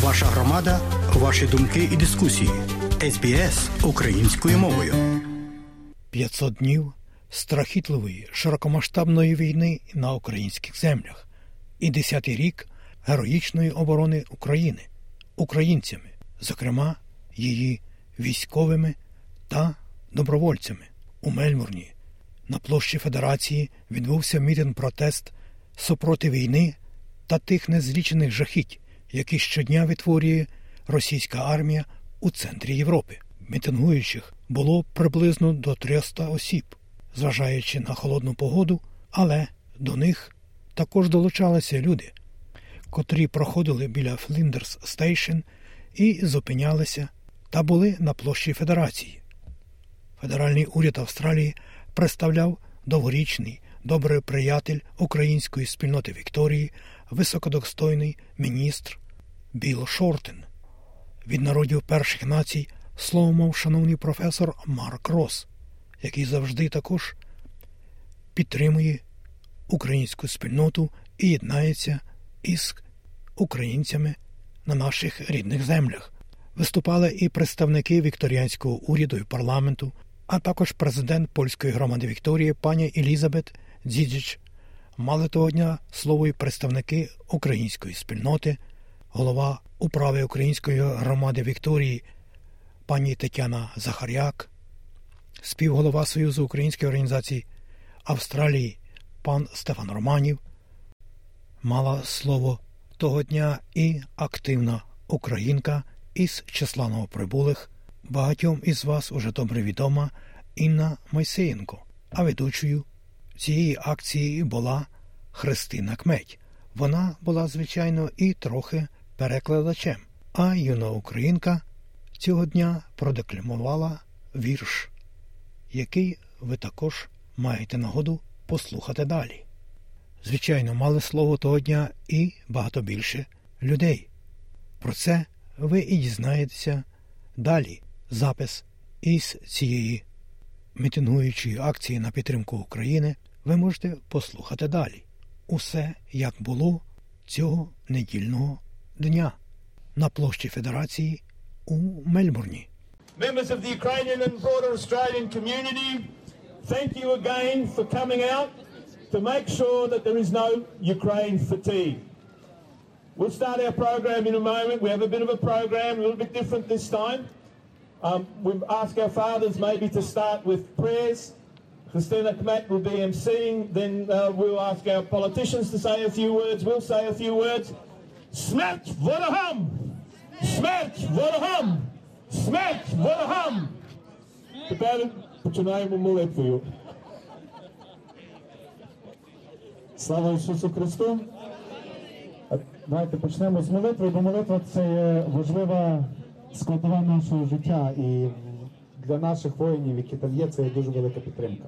Ваша громада, ваші думки і дискусії. СБС українською мовою. 500 днів страхітливої широкомасштабної війни на українських землях і десятий рік героїчної оборони України українцями, зокрема її військовими та добровольцями у Мельмурні. На площі Федерації відбувся мітинг протест супроти війни та тих незлічених жахіть, які щодня відтворює російська армія у центрі Європи. Мітингуючих було приблизно до 300 осіб, зважаючи на холодну погоду, але до них також долучалися люди, котрі проходили біля Фліндерс Стейшн і зупинялися та були на площі Федерації. Федеральний уряд Австралії представляв довгорічний добрий приятель української спільноти Вікторії, високодостойний міністр Біл Шортен. Від народів перших націй слово мав шановний професор Марк Рос, який завжди також підтримує українську спільноту і єднається із українцями на наших рідних землях. Виступали і представники вікторіанського уряду і парламенту, а також президент польської громади Вікторії пані Елізабет Дзідзіч. Мали того дня слово і представники української спільноти, голова управи української громади Вікторії, пані Тетяна Захаряк, співголова Союзу української організації Австралії, пан Стефан Романів. Мала слово того дня і активна українка із числа новоприбулих. Багатьом із вас уже добре відома Інна Майсеєнко, а ведучою цієї акції була Христина Кметь. Вона була, звичайно, і трохи перекладачем, а юна українка цього дня продекламувала вірш, який ви також маєте нагоду послухати далі. Звичайно, мали слово того дня і багато більше людей. Про це ви і дізнаєтеся далі. Запис із цієї мітингуючої акції на підтримку України ви можете послухати далі. Усе як було цього недільного дня на площі Федерації у Мельбурні. Members of the Ukrainian and broader Australian community, thank you again for coming out to make sure that there is no Ukraine fatigue. We'll start our program in a moment. We have a bit of a program, a little bit different this time. Um, we ask our fathers maybe to start with prayers. Christina Kmat will be emceeing. Then uh, we'll ask our politicians to say a few words. We'll say a few words. Smert ворогам! Смерть ворогам! Смерть ворогам! Тепер починаємо молитвою. Слава Ісусу Христу! Давайте почнемо з молитви, бо молитва це є важлива складова нашого життя і для наших воїнів, які там є, це є дуже велика підтримка.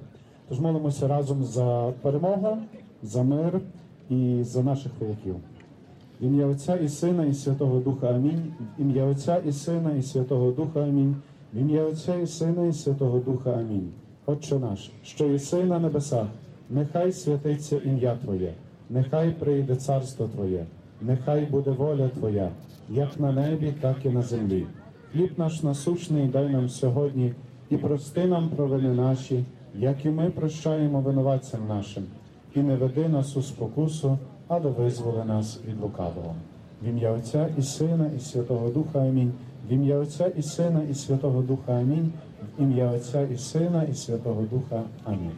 Тож молимося разом за перемогу, за мир і за наших вояків. Ім'я Отця і Сина, і Святого Духа Амінь. Ім'я Отця і Сина, і Святого Духа Амінь. В ім'я Отця і Сина, і Святого Духа Амінь. Отче наш, що єси на небесах, нехай святиться ім'я Твоє, нехай прийде царство Твоє, нехай буде воля Твоя, як на небі, так і на землі. Хліб наш насущний дай нам сьогодні і прости нам провини наші, як і ми прощаємо винуватцям нашим, і не веди нас у спокусу, але визволи нас від лукавого. В ім'я Отця і Сина, і Святого Духа Амінь. В ім'я Отця і Сина, і Святого Духа Амінь. В ім'я Отця і Сина, і Святого Духа Амінь.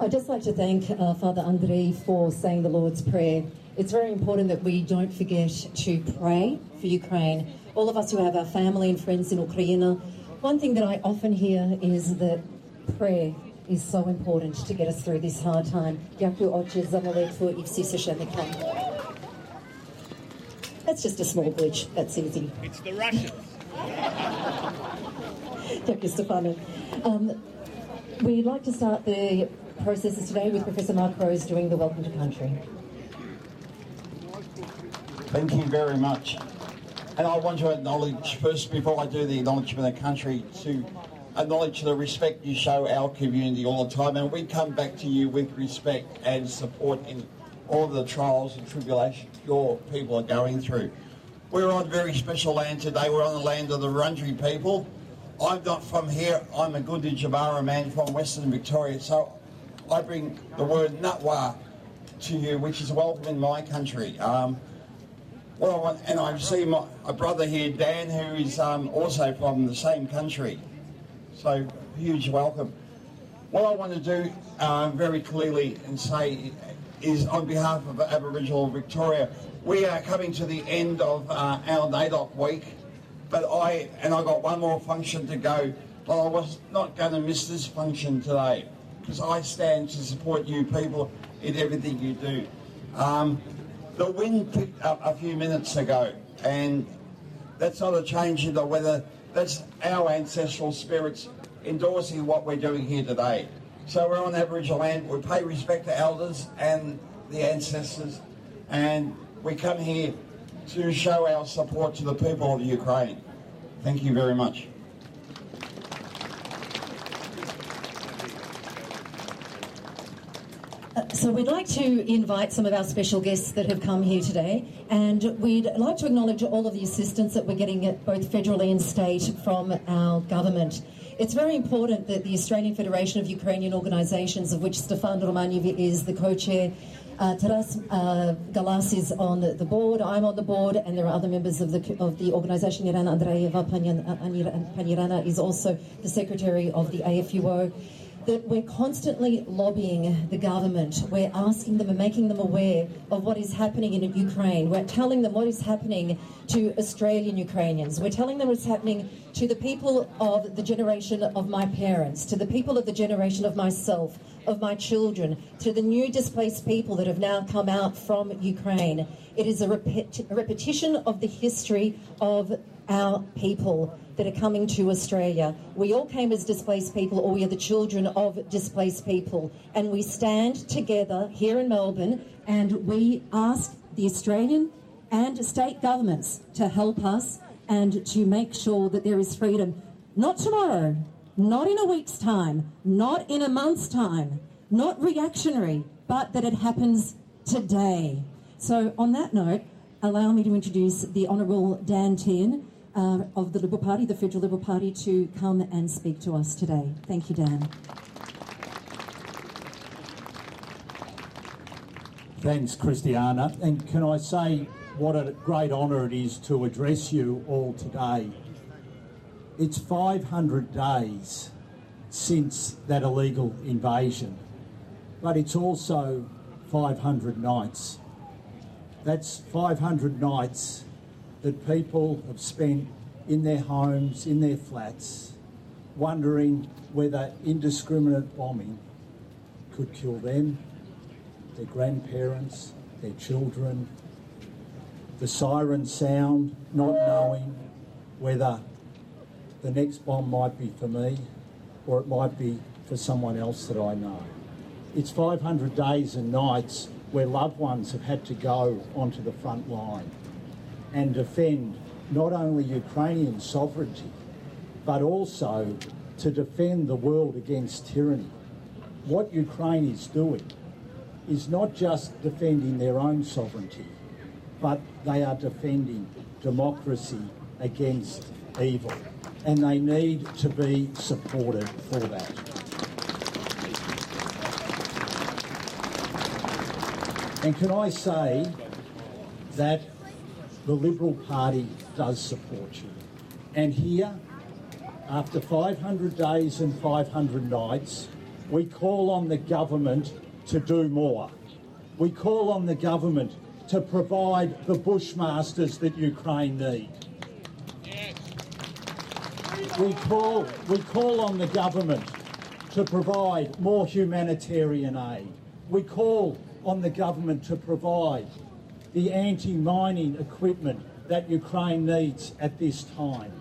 I'd just like to thank uh, Father Andrei for saying the Lord's Prayer. It's very important that we don't forget to pray for Ukraine. All of us who have our family and friends in Ukraine, one thing that I often hear is that prayer is so important to get us through this hard time. That's just a small glitch, that's easy. It's the Russians. Yaku Stefano. Um, we'd like to start the processes today with Professor Mark Rose doing the Welcome to Country. Thank you very much. And I want to acknowledge first, before I do the acknowledgement of the country, to acknowledge the respect you show our community all the time. And we come back to you with respect and support in all the trials and tribulations your people are going through. We're on very special land today. We're on the land of the Wurundjeri people. I'm not from here. I'm a Gunditjmara man from Western Victoria. So I bring the word Natwa to you, which is welcome in my country. Um, want, and I see my a brother here, Dan, who is um, also from the same country. So huge welcome. What I want to do uh, very clearly and say is on behalf of Aboriginal Victoria, we are coming to the end of uh, our NAIDOC week, but I, and I got one more function to go, but I was not going to miss this function today because I stand to support you people in everything you do. Um, the wind picked up a few minutes ago, and that's not a change in the weather. That's our ancestral spirits endorsing what we're doing here today. So we're on Aboriginal land. We pay respect to elders and the ancestors, and we come here to show our support to the people of Ukraine. Thank you very much. So we'd like to invite some of our special guests that have come here today, and we'd like to acknowledge all of the assistance that we're getting at both federally and state from our government. It's very important that the Australian Federation of Ukrainian Organisations, of which Stefan Romaniev is the co-chair, uh, Taras uh, Galas is on the board. I'm on the board, and there are other members of the of the organisation. Irana Andreeva Panirana is also the secretary of the AFUO that we're constantly lobbying the government. We're asking them and making them aware of what is happening in Ukraine. We're telling them what is happening to Australian Ukrainians. We're telling them what's happening to the people of the generation of my parents, to the people of the generation of myself, of my children, to the new displaced people that have now come out from Ukraine. It is a, repet- a repetition of the history of our people that are coming to Australia. We all came as displaced people, or we are the children of displaced people. And we stand together here in Melbourne and we ask the Australian and state governments to help us and to make sure that there is freedom. Not tomorrow, not in a week's time, not in a month's time, not reactionary, but that it happens today. So, on that note, allow me to introduce the Honourable Dan Tehan uh, of the Liberal Party, the Federal Liberal Party, to come and speak to us today. Thank you, Dan. Thanks, Christiana. And can I say what a great honour it is to address you all today. It's 500 days since that illegal invasion, but it's also 500 nights. That's 500 nights that people have spent in their homes, in their flats, wondering whether indiscriminate bombing could kill them, their grandparents, their children, the siren sound, not knowing whether the next bomb might be for me or it might be for someone else that I know. It's 500 days and nights where loved ones have had to go onto the front line and defend not only Ukrainian sovereignty, but also to defend the world against tyranny. What Ukraine is doing is not just defending their own sovereignty, but they are defending democracy against evil. And they need to be supported for that. And can I say that the Liberal Party does support you. And here, after 500 days and 500 nights, we call on the government to do more. We call on the government to provide the bushmasters that Ukraine need. We call, we call on the government to provide more humanitarian aid. We call on the government to provide the anti-mining equipment that Ukraine needs at this time.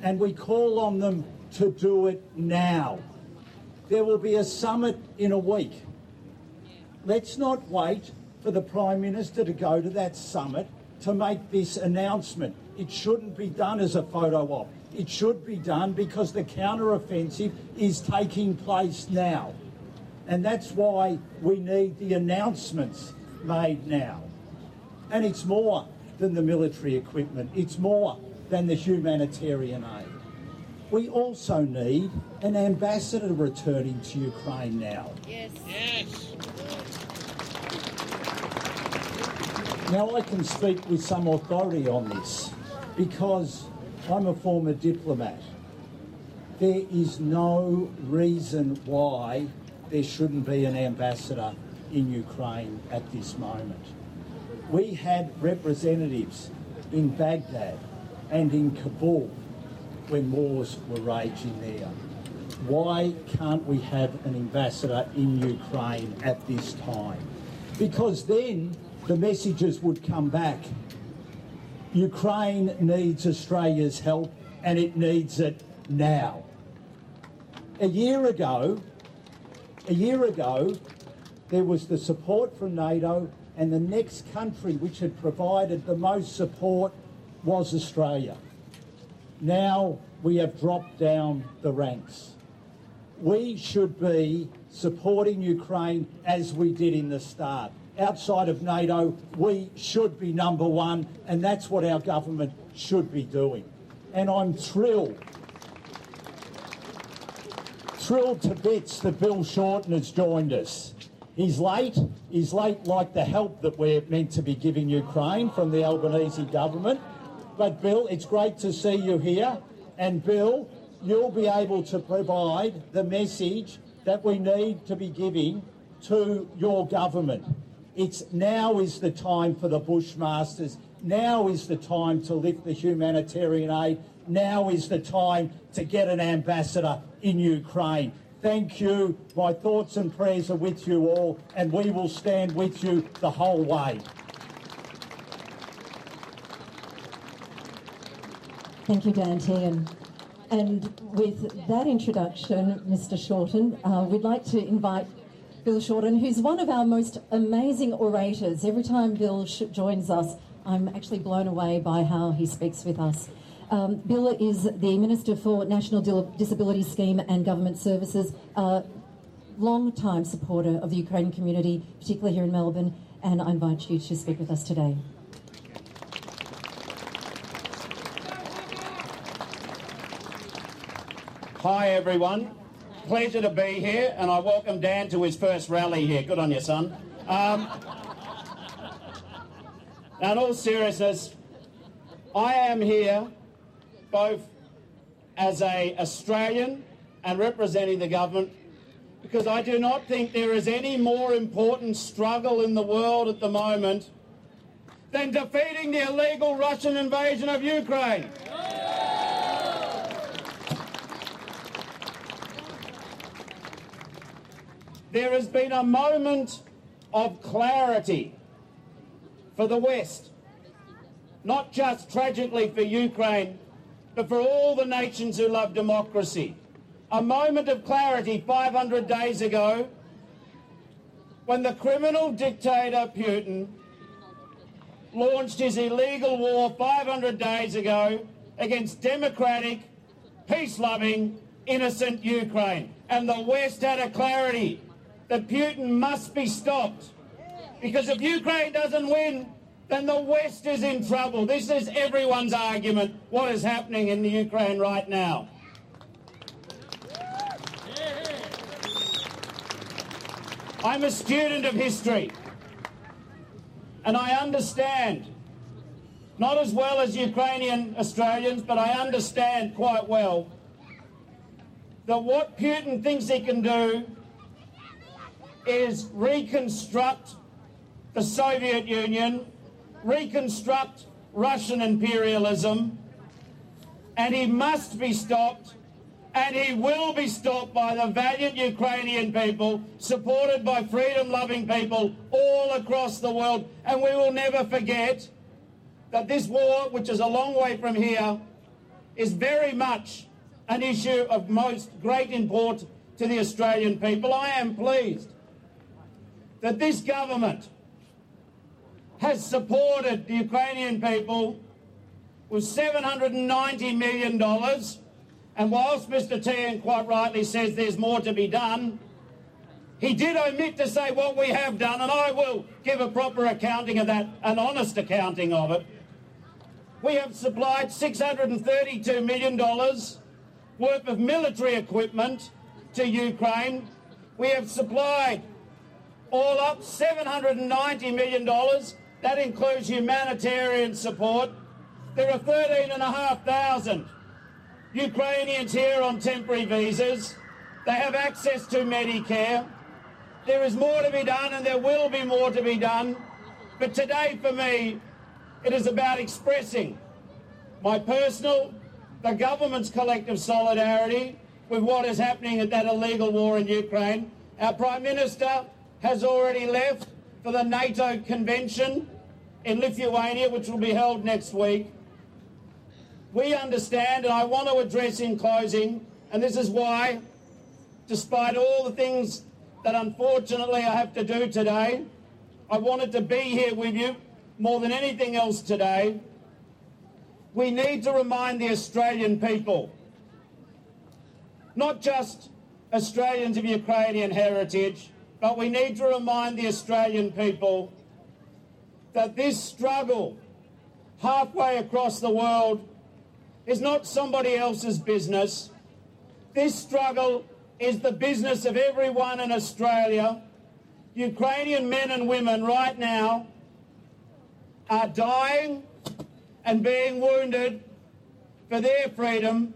And we call on them to do it now. There will be a summit in a week. Let's not wait for the Prime Minister to go to that summit to make this announcement. It shouldn't be done as a photo op. It should be done because the counter-offensive is taking place now. And that's why we need the announcements made now. And it's more than the military equipment, it's more than the humanitarian aid. We also need an ambassador returning to Ukraine now. Yes. Yes. Now I can speak with some authority on this because I'm a former diplomat. There is no reason why there shouldn't be an ambassador in Ukraine at this moment. We had representatives in Baghdad and in Kabul when wars were raging there. Why can't we have an ambassador in Ukraine at this time? Because then the messages would come back. Ukraine needs Australia's help and it needs it now. A year ago, a year ago, there was the support from NATO, and the next country which had provided the most support was Australia. Now we have dropped down the ranks. We should be supporting Ukraine as we did in the start. Outside of NATO, we should be number one, and that's what our government should be doing. And I'm thrilled, thrilled to bits that Bill Shorten has joined us. He's late. He's late like the help that we're meant to be giving Ukraine from the Albanese government. But Bill, it's great to see you here. And Bill, you'll be able to provide the message that we need to be giving to your government. It's now is the time for the Bushmasters. Now is the time to lift the humanitarian aid. Now is the time to get an ambassador in Ukraine. Thank you. My thoughts and prayers are with you all, and we will stand with you the whole way. Thank you, Dan Tehan. And with that introduction, Mr. Shorten, uh, we'd like to invite Bill Shorten, who's one of our most amazing orators. Every time Bill joins us, I'm actually blown away by how he speaks with us. Um, Bill is the Minister for National Disability Scheme and Government Services, a long-time supporter of the Ukrainian community, particularly here in Melbourne, and I invite you to speak with us today. Hi, everyone. Pleasure to be here, and I welcome Dan to his first rally here. Good on you, son. Um, in all seriousness, I am here both as a Australian and representing the government because I do not think there is any more important struggle in the world at the moment than defeating the illegal Russian invasion of Ukraine. There has been a moment of clarity for the West, not just tragically for Ukraine, but for all the nations who love democracy. A moment of clarity 500 days ago when the criminal dictator Putin launched his illegal war 500 days ago against democratic, peace-loving, innocent Ukraine. And the West had a clarity that Putin must be stopped. Because if Ukraine doesn't win, then the West is in trouble. This is everyone's argument, what is happening in the Ukraine right now. I'm a student of history, and I understand, not as well as Ukrainian Australians, but I understand quite well that what Putin thinks he can do is reconstruct the Soviet Union, reconstruct Russian imperialism, and he must be stopped, and he will be stopped by the valiant Ukrainian people, supported by freedom-loving people all across the world. And we will never forget that this war, which is a long way from here, is very much an issue of most great import to the Australian people. I am pleased that this government has supported the Ukrainian people with $790 million. And whilst Mr Tehan quite rightly says there's more to be done, He did omit to say what we have done, and I will give a proper accounting of that, an honest accounting of it. We have supplied $632 million worth of military equipment to Ukraine. We have supplied all up $790 million. That includes humanitarian support. There are 13,500 Ukrainians here on temporary visas. They have access to Medicare. There is more to be done and there will be more to be done. But today for me, it is about expressing my personal, the government's collective solidarity with what is happening at that illegal war in Ukraine. Our Prime Minister has already left for the NATO convention in Lithuania, which will be held next week. We understand, and I want to address in closing, and this is why, despite all the things that unfortunately I have to do today, I wanted to be here with you more than anything else today. We need to remind the Australian people, not just Australians of Ukrainian heritage, but we need to remind the Australian people that this struggle halfway across the world is not somebody else's business. This struggle is the business of everyone in Australia. Ukrainian men and women right now are dying and being wounded for their freedom.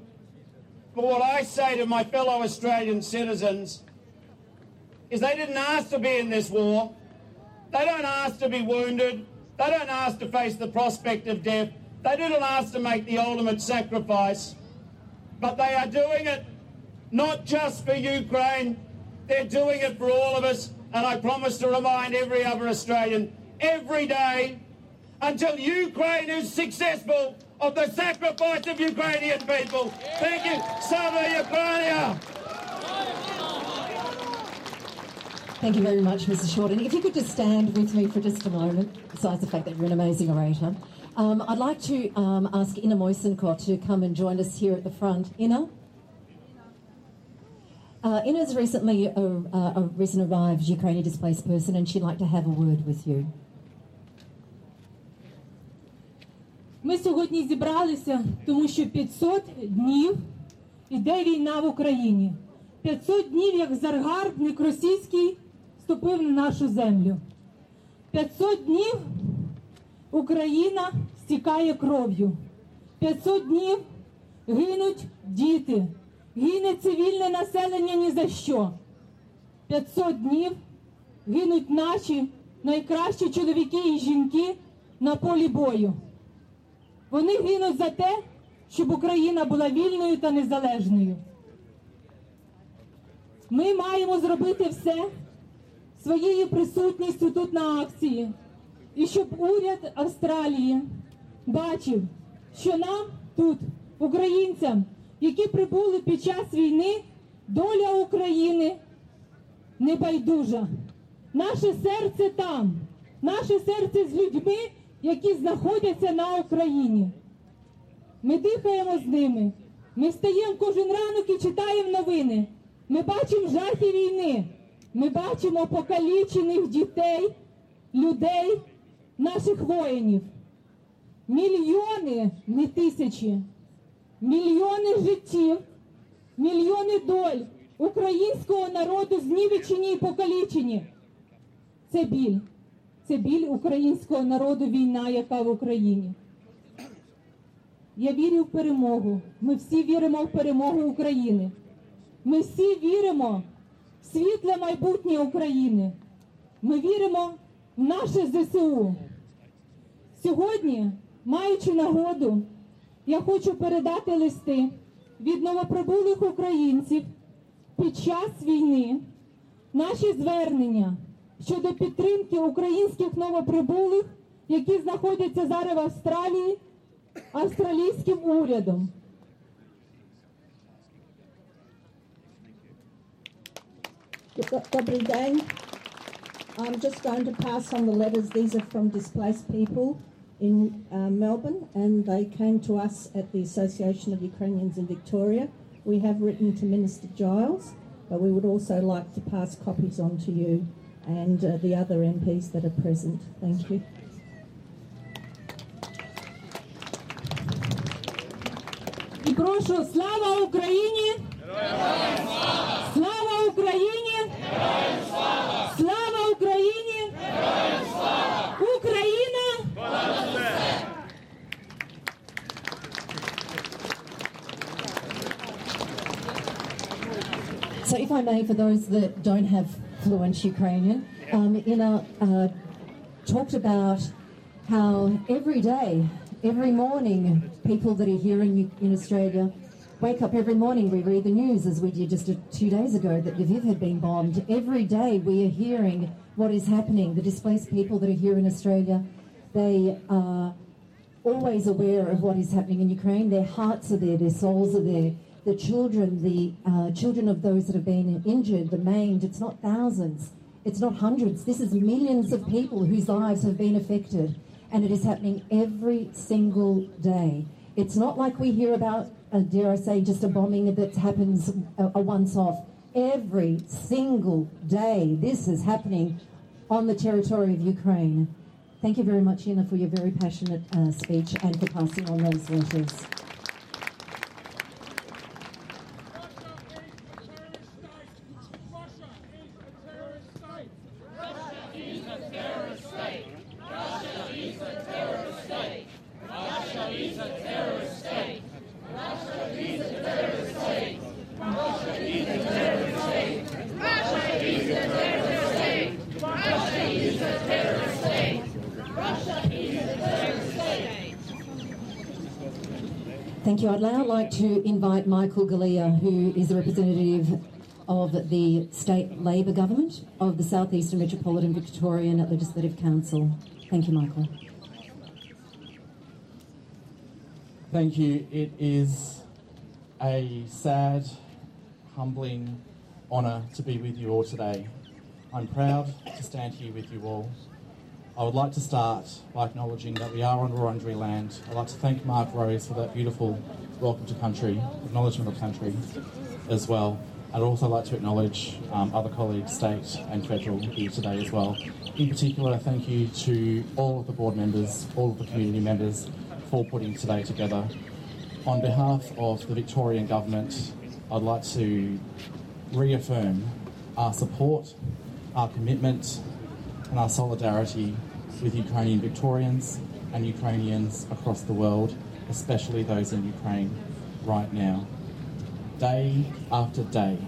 But what I say to my fellow Australian citizens is they didn't ask to be in this war. They don't ask to be wounded. They don't ask to face the prospect of death. They didn't ask to make the ultimate sacrifice, but they are doing it not just for Ukraine, they're doing it for all of us. And I promise to remind every other Australian every day until Ukraine is successful of the sacrifice of Ukrainian people. Thank you. Slava Ukraine! Thank you very much, Mr. Shorten. If you could just stand with me for just a moment, besides the fact that you're an amazing orator. Um, I'd like to um, ask Ina Moisenkot to come and join us here at the front. Ina? Uh, Ina's recently a, a recent arrived Ukrainian displaced person, and she'd like to have a word with you. Ми сьогодні зібралися, тому що 500 днів іде війна в Україні. 500 днів, як заргарбник російський ступив на нашу землю. 500 днів Україна стікає кров'ю. 500 днів гинуть діти, гине цивільне населення ні за що. 500 днів гинуть наші найкращі чоловіки і жінки на полі бою. Вони гинуть за те, щоб Україна була вільною та незалежною. Ми маємо зробити все своєю присутністю тут на акції, і щоб уряд Австралії бачив, що нам тут, українцям, які прибули під час війни, доля України не байдужа. Наше серце там, наше серце з людьми, які знаходяться на Україні. Ми дихаємо з ними. Ми встаємо кожен ранок і читаємо новини. Ми бачимо жахи війни. Ми бачимо покалічених дітей, людей, наших воїнів. Мільйони, не тисячі, мільйони життів, мільйони доль українського народу знівечені і покалічені. Це біль. Це біль українського народу, війна, яка в Україні. Я вірю в перемогу. Ми всі віримо в перемогу України. Ми всі віримо світле майбутнє України. Ми віримо в наше ЗСУ. Сьогодні, маючи нагоду, я хочу передати листи від новоприбулих українців під час війни, наші звернення щодо підтримки українських новоприбулих, які знаходяться зараз в Австралії, австралійським урядом. Добрий день. I'm just going to pass on the letters. These are from displaced people in uh, Melbourne, and they came to us at the Association of Ukrainians in Victoria. We have written to Minister Giles, but we would also like to pass copies on to you and uh, the other MPs that are present. Thank you. І прошу, слава Україні! Слава Україні! Слава Україні! Україна! So, if I may, for those that don't have fluent Ukrainian, um, Ina uh, talked about how every day, every morning, people that are here in, in Australia wake up every morning. We read the news, as we did just a, two days ago, that Lviv had been bombed. Every day, we are hearing what is happening. The displaced people that are here in Australia, they are always aware of what is happening in Ukraine. Their hearts are there, their souls are there. The children, the uh, children of those that have been injured, the maimed, it's not thousands, it's not hundreds. This is millions of people whose lives have been affected, and it is happening every single day. It's not like we hear about, dare I say, just a bombing that happens a, a once off. Every single day, this is happening on the territory of Ukraine. Thank you very much, Ina, for your very passionate uh, speech and for passing on those letters. Thank you. I'd now like to invite Michael Galea, who is the representative of the State Labor Government of the Southeastern Metropolitan Victorian Legislative Council. Thank you, Michael. Thank you. It is a sad, humbling honour to be with you all today. I'm proud to stand here with you all. I would like to start by acknowledging that we are on Wurundjeri land. I'd like to thank Mark Rose for that beautiful welcome to country, acknowledgement of country as well. I'd also like to acknowledge um, other colleagues, state and federal, here today as well. In particular, thank you to all of the board members, all of the community members for putting today together. On behalf of the Victorian Government, I'd like to reaffirm our support, our commitment, and our solidarity with Ukrainian Victorians and Ukrainians across the world, especially those in Ukraine right now. Day after day,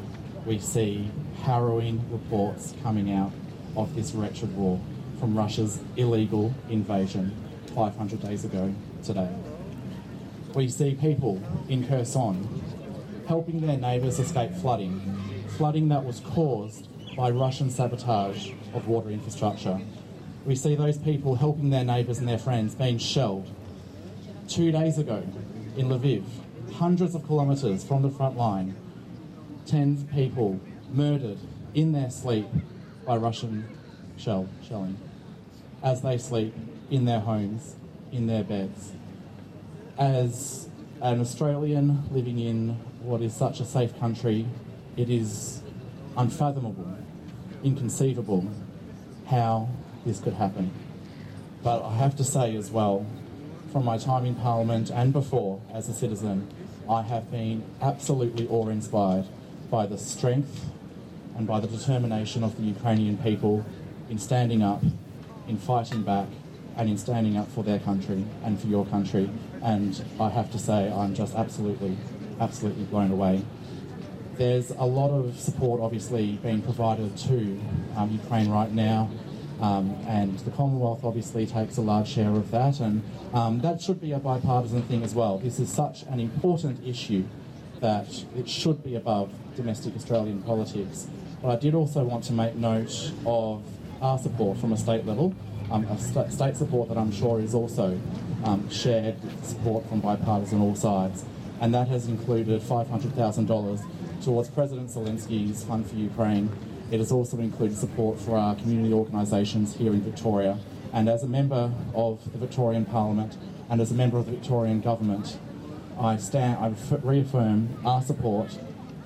we see harrowing reports coming out of this wretched war from Russia's illegal invasion 500 days ago today. We see people in Kherson helping their neighbours escape flooding, flooding that was caused by Russian sabotage of water infrastructure. We see those people helping their neighbours and their friends being shelled. Two days ago in Lviv, hundreds of kilometres from the front line, 10 people murdered in their sleep by Russian shell shelling as they sleep in their homes, in their beds. As an Australian living in what is such a safe country, it is unfathomable, inconceivable how this could happen. But I have to say as well, from my time in Parliament and before as a citizen, I have been absolutely awe inspired by the strength and by the determination of the Ukrainian people in standing up, in fighting back, and in standing up for their country and for your country. And I have to say, I'm just absolutely, absolutely blown away. There's a lot of support, obviously, being provided to um, Ukraine right now. Um, and the Commonwealth obviously takes a large share of that, and um, that should be a bipartisan thing as well. This is such an important issue that it should be above domestic Australian politics. But I did also want to make note of our support from a state level, um, a st- state support that I'm sure is also um, shared support from bipartisan all sides, and that has included $500,000 towards President Zelensky's Fund for Ukraine. It has also included support for our community organisations here in Victoria. And as a member of the Victorian Parliament and as a member of the Victorian Government, I stand, I reaffirm our support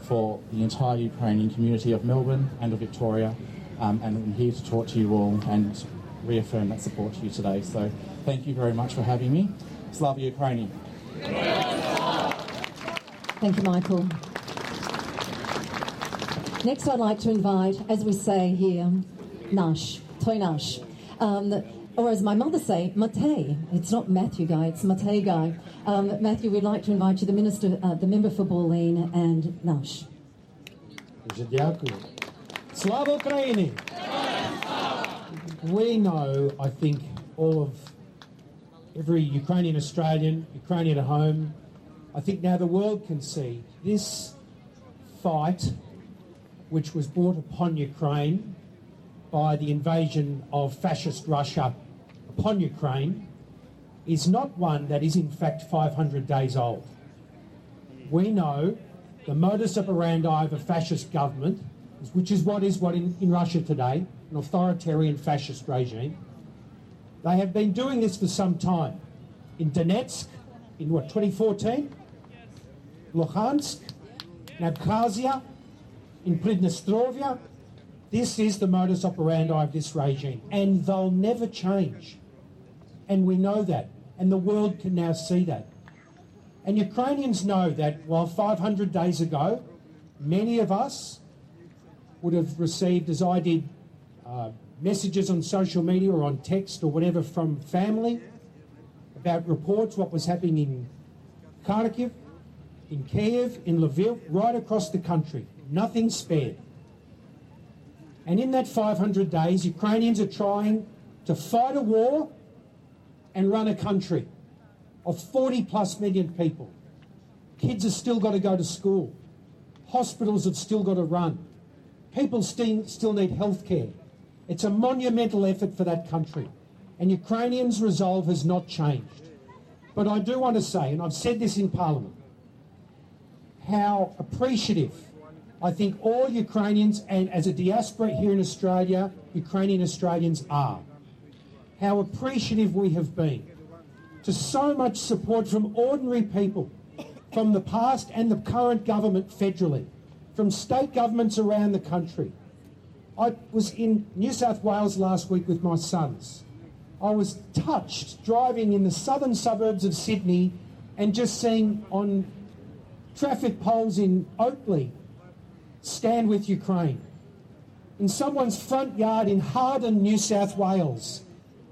for the entire Ukrainian community of Melbourne and of Victoria. Um, and I'm here to talk to you all and reaffirm that support to you today. So thank you very much for having me. Slava Ukraini. Thank you, Michael. Next, I'd like to invite, as we say here, Nash, Toy Nash. Um, or as my mother say, Matei. It's not Matthew Guy, it's Matei Guy. Um, Matthew, we'd like to invite you, the minister, uh, the member for Bulleen and Nash. Slava Ukraini! We know, I think, all of every Ukrainian Australian, Ukrainian at home, I think now the world can see this fight which was brought upon Ukraine by the invasion of fascist Russia upon Ukraine, is not one that is in fact 500 days old. We know the modus operandi of a fascist government, which is what is what in, in Russia today, an authoritarian fascist regime. They have been doing this for some time. In Donetsk, in what, 2014? Luhansk, in Abkhazia, in Pridnestrovia. This is the modus operandi of this regime, and they'll never change. And we know that, and the world can now see that. And Ukrainians know that while 500 days ago, many of us would have received, as I did, uh, messages on social media or on text or whatever from family about reports what was happening in Kharkiv, in Kiev, in Lviv, right across the country. Nothing spared. And in that 500 days, Ukrainians are trying to fight a war and run a country of 40 plus million people. Kids have still got to go to school. Hospitals have still got to run. People still, still need health care. It's a monumental effort for that country. And Ukrainians' resolve has not changed. But I do want to say, and I've said this in Parliament, how appreciative I think all Ukrainians and as a diaspora here in Australia, Ukrainian Australians are. How appreciative we have been to so much support from ordinary people, from the past and the current government federally, from state governments around the country. I was in New South Wales last week with my sons. I was touched driving in the southern suburbs of Sydney and just seeing on traffic poles in Oatley, stand with Ukraine. In someone's front yard in Harden, New South Wales,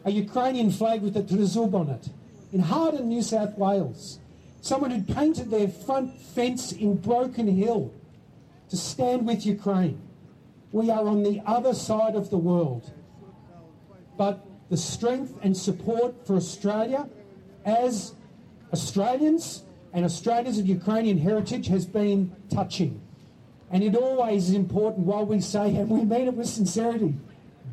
a Ukrainian flag with a tryzub on it. In Harden, New South Wales, someone who'd painted their front fence in Broken Hill to stand with Ukraine. We are on the other side of the world. But the strength and support for Australia as Australians and Australians of Ukrainian heritage has been touching. And it always is important while we say, and we mean it with sincerity,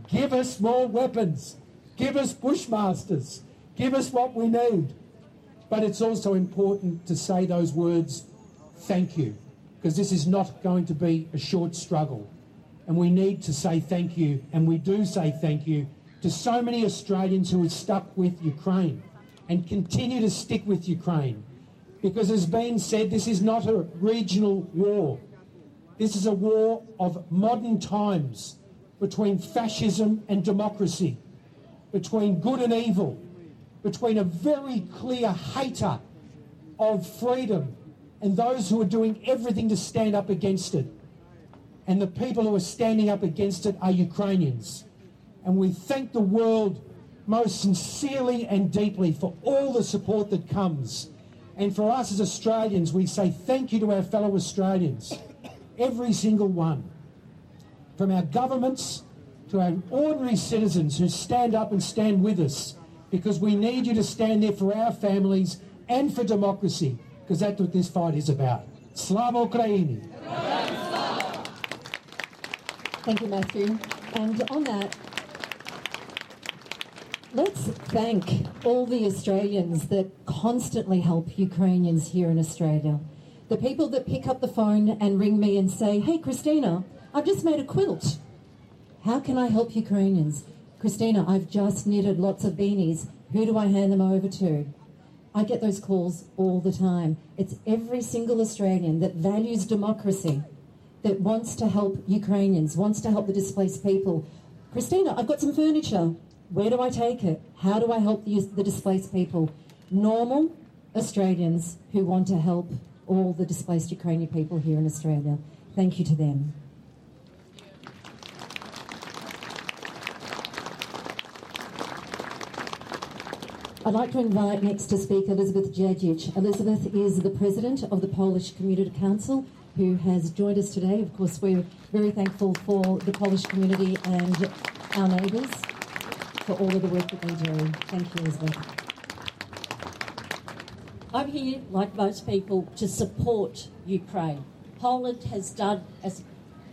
give us more weapons, give us Bushmasters, give us what we need. But it's also important to say those words, thank you, because this is not going to be a short struggle. And we need to say thank you, and we do say thank you to so many Australians who have stuck with Ukraine and continue to stick with Ukraine. Because as been said, this is not a regional war. This is a war of modern times between fascism and democracy, between good and evil, between a very clear hater of freedom and those who are doing everything to stand up against it. And the people who are standing up against it are Ukrainians. And we thank the world most sincerely and deeply for all the support that comes. And for us as Australians, we say thank you to our fellow Australians, every single one, from our governments to our ordinary citizens who stand up and stand with us, because we need you to stand there for our families and for democracy, because that's what this fight is about. Slava Ukraini! Thank you, Matthew. And on that, let's thank all the Australians that constantly help Ukrainians here in Australia. The people that pick up the phone and ring me and say, Hey, Christina, I've just made a quilt. How can I help Ukrainians? Christina, I've just knitted lots of beanies. Who do I hand them over to? I get those calls all the time. It's every single Australian that values democracy, that wants to help Ukrainians, wants to help the displaced people. Christina, I've got some furniture. Where do I take it? How do I help the, the displaced people? Normal Australians who want to help all the displaced Ukrainian people here in Australia. Thank you to them. I'd like to invite next to speak Elizabeth Djajic. Elizabeth is the president of the Polish Community Council who has joined us today. Of course, we're very thankful for the Polish community and our neighbours for all of the work that they do. Thank you, Elizabeth. I'm here, like most people, to support Ukraine. Poland has done as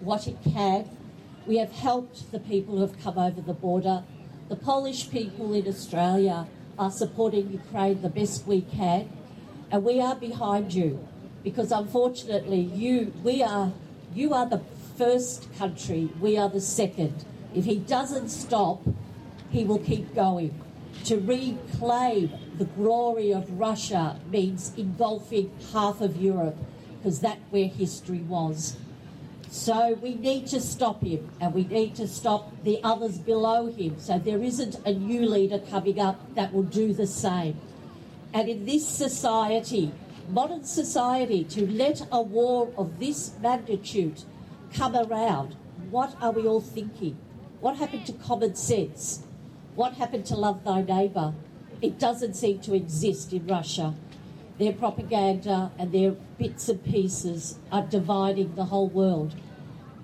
what it can. We have helped the people who have come over the border. The Polish people in Australia are supporting Ukraine the best we can, and we are behind you because unfortunately you we are you are the first country, we are the second. If he doesn't stop, he will keep going. To reclaim the glory of Russia means engulfing half of Europe because that's where history was. So we need to stop him and we need to stop the others below him so there isn't a new leader coming up that will do the same. And in this society, modern society, to let a war of this magnitude come around, what are we all thinking? What happened to common sense? What happened to love thy neighbour? It doesn't seem to exist in Russia. Their propaganda and their bits and pieces are dividing the whole world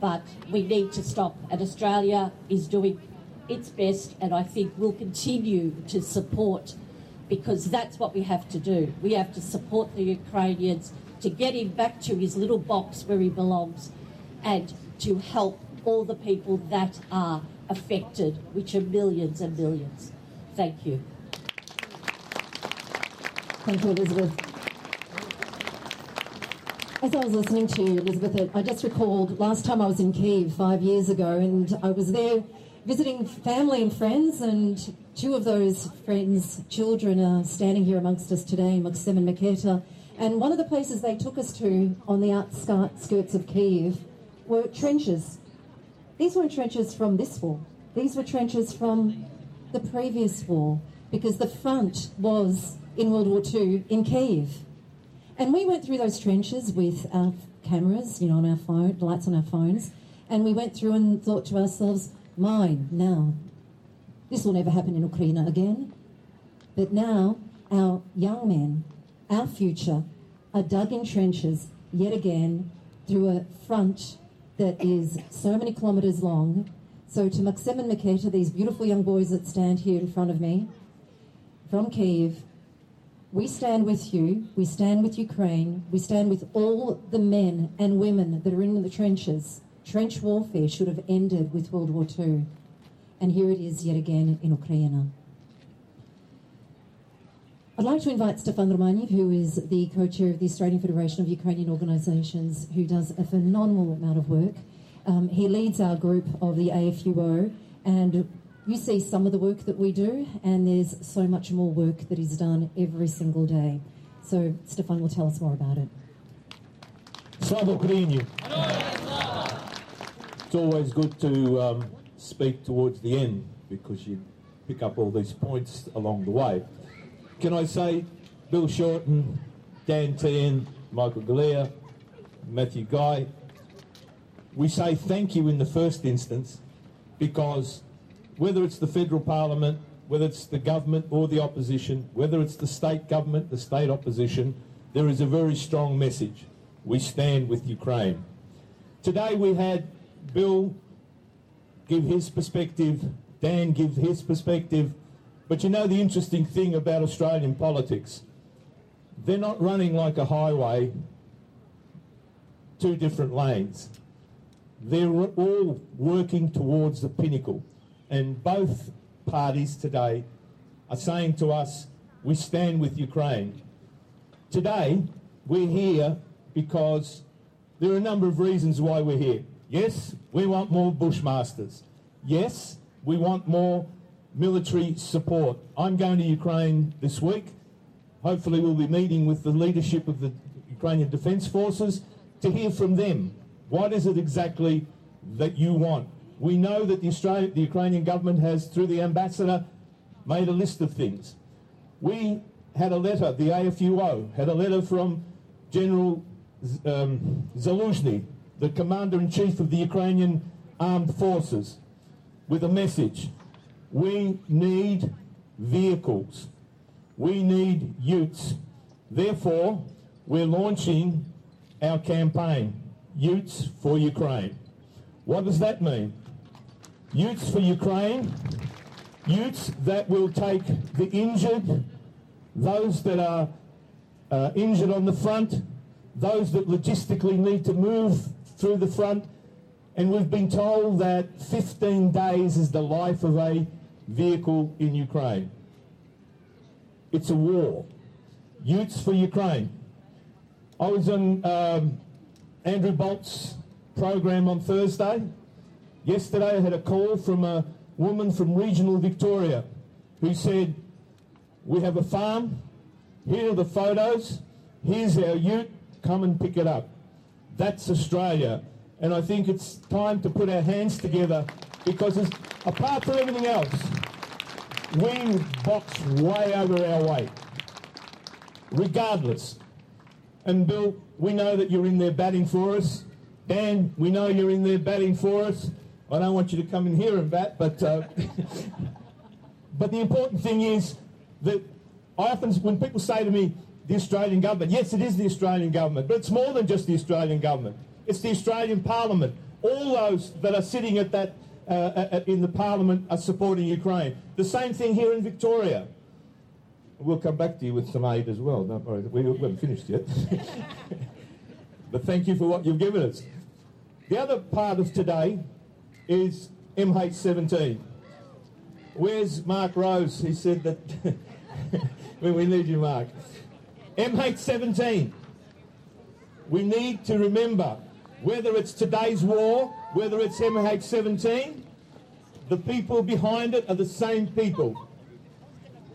but we need to stop. And Australia is doing its best, and I think will continue to support because that's what we have to do. We have to support the Ukrainians to get him back to his little box where he belongs and to help all the people that are affected, which are millions and millions. Thank you. Thank you, Elizabeth. As I was listening to you, Elizabeth, I just recalled last time I was in Kiev five years ago, and I was there visiting family and friends, and two of those friends' children are standing here amongst us today, Maxim and Maketa. And one of the places they took us to on the outskirts of Kiev were trenches. These weren't trenches from this war, these were trenches from the previous war, because the front was in World War II in Kiev. And we went through those trenches with our cameras, you know, on our phone, lights on our phones, and we went through and thought to ourselves, mine, now, this will never happen in Ukraine again. But now, our young men, our future, are dug in trenches yet again through a front that is so many kilometres long. So to Maxim and Maketa, these beautiful young boys that stand here in front of me, from Kiev, we stand with you, we stand with Ukraine, we stand with all the men and women that are in the trenches. Trench warfare should have ended with World War II. And here it is yet again in Ukraine. I'd like to invite Stefan Romaniw, who is the co-chair of the Australian Federation of Ukrainian Organisations, who does a phenomenal amount of work. Um, he leads our group of the AFUO, and you see some of the work that we do, and there's so much more work that is done every single day. So Stefan will tell us more about it. Slava Ukraini. It's always good to um, speak towards the end because you pick up all these points along the way. Can I say, Bill Shorten, Dan Tehan, Michael Galea, Matthew Guy, we say thank you in the first instance because whether it's the federal parliament, whether it's the government or the opposition, whether it's the state government, the state opposition, there is a very strong message. We stand with Ukraine. Today we had Bill give his perspective, Dan give his perspective, but you know the interesting thing about Australian politics? They're not running like a highway, two different lanes. They're all working towards the pinnacle. And both parties today are saying to us, we stand with Ukraine. Today, we're here because there are a number of reasons why we're here. Yes, we want more Bushmasters. Yes, we want more military support. I'm going to Ukraine this week hopefully we'll be meeting with the leadership of the Ukrainian Defence Forces to hear from them. What is it exactly that you want? We know that the, Australian, the Ukrainian government has, through the ambassador, made a list of things. We had a letter, the AFUO had a letter from General um, Zaluzhny, the commander-in-chief of the Ukrainian armed forces, with a message. We need vehicles. We need utes. Therefore, we're launching our campaign, Utes for Ukraine. What does that mean? Utes for Ukraine, utes that will take the injured, those that are uh, injured on the front, those that logistically need to move through the front, and we've been told that 15 days is the life of a vehicle in Ukraine. It's a war. Utes for Ukraine. I was on um, Andrew Bolt's program on Thursday. Yesterday I had a call from a woman from regional Victoria who said, we have a farm, here are the photos, here's our ute, come and pick it up. That's Australia. And I think it's time to put our hands together because apart from everything else, we box way over our weight, regardless. And Bill, we know that you're in there batting for us. Dan, we know you're in there batting for us. I don't want you to come in here and bat, but uh, but the important thing is that I often, when people say to me, the Australian government, yes, it is the Australian government, but it's more than just the Australian government. It's the Australian Parliament. All those that are sitting at that uh, in the Parliament are supporting Ukraine. The same thing here in Victoria. We'll come back to you with some aid as well. Don't worry, we haven't finished yet. but thank you for what you've given us. The other part of today is MH17. Where's Mark Rose? He said that we need you, Mark. MH17. We need to remember whether it's today's war, whether it's MH17, the people behind it are the same people.